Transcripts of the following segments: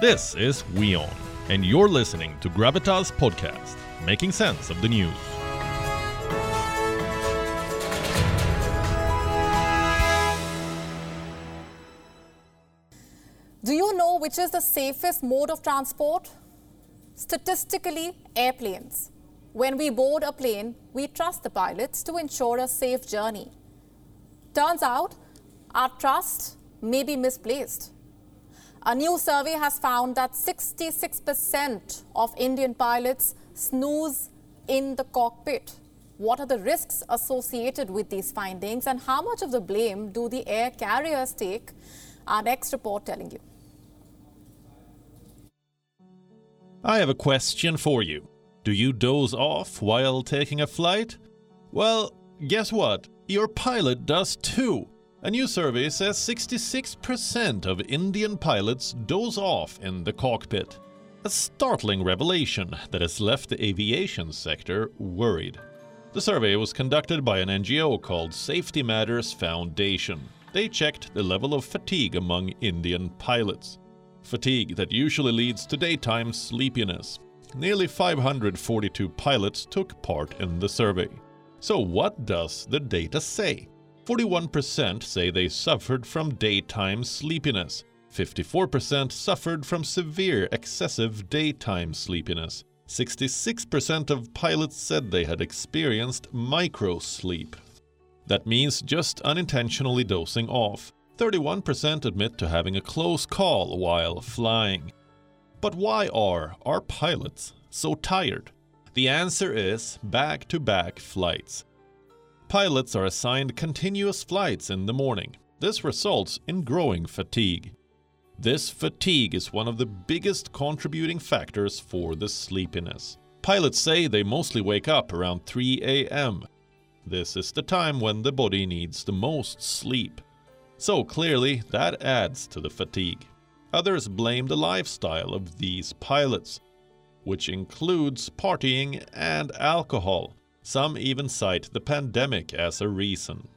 This is WION, and you're listening to Gravitas Podcast, making sense of the news. Do you know which is the safest mode of transport? Statistically, airplanes. When we board a plane, we trust the pilots to ensure a safe journey. Turns out, our trust may be misplaced. A new survey has found that 66% of Indian pilots snooze in the cockpit. What are the risks associated with these findings, and how much of the blame do the air carriers take? Our next report telling you. I have a question for you. Do you doze off while taking a flight? Well, guess what? Your pilot does too. A new survey says 66% of Indian pilots doze off in the cockpit. A startling revelation that has left the aviation sector worried. The survey was conducted by an NGO called Safety Matters Foundation. They checked the level of fatigue among Indian pilots. Fatigue that usually leads to daytime sleepiness. Nearly 542 pilots took part in the survey. So, what does the data say? 41% say they suffered from daytime sleepiness. 54% suffered from severe excessive daytime sleepiness. 66% of pilots said they had experienced microsleep. That means just unintentionally dozing off. 31% admit to having a close call while flying. But why are our pilots so tired? The answer is back to back flights. Pilots are assigned continuous flights in the morning. This results in growing fatigue. This fatigue is one of the biggest contributing factors for the sleepiness. Pilots say they mostly wake up around 3 a.m. This is the time when the body needs the most sleep. So clearly, that adds to the fatigue. Others blame the lifestyle of these pilots, which includes partying and alcohol. Some even cite the pandemic as a reason.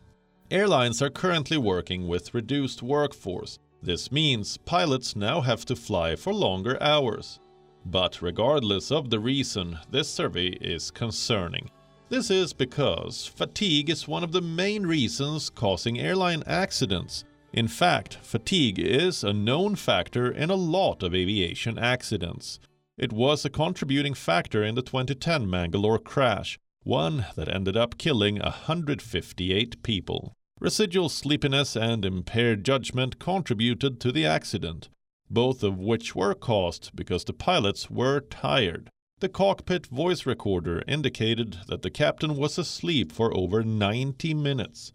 Airlines are currently working with reduced workforce. This means pilots now have to fly for longer hours. But regardless of the reason, this survey is concerning. This is because fatigue is one of the main reasons causing airline accidents. In fact, fatigue is a known factor in a lot of aviation accidents. It was a contributing factor in the 2010 Mangalore crash, one that ended up killing 158 people. Residual sleepiness and impaired judgment contributed to the accident, both of which were caused because the pilots were tired. The cockpit voice recorder indicated that the captain was asleep for over 90 minutes.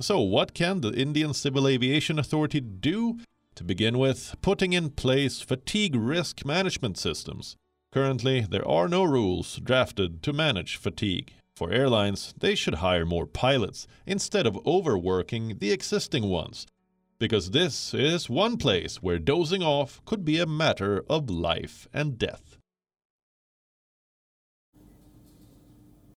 So, what can the Indian Civil Aviation Authority do? To begin with, putting in place fatigue risk management systems. Currently, there are no rules drafted to manage fatigue. For airlines, they should hire more pilots instead of overworking the existing ones, because this is one place where dozing off could be a matter of life and death.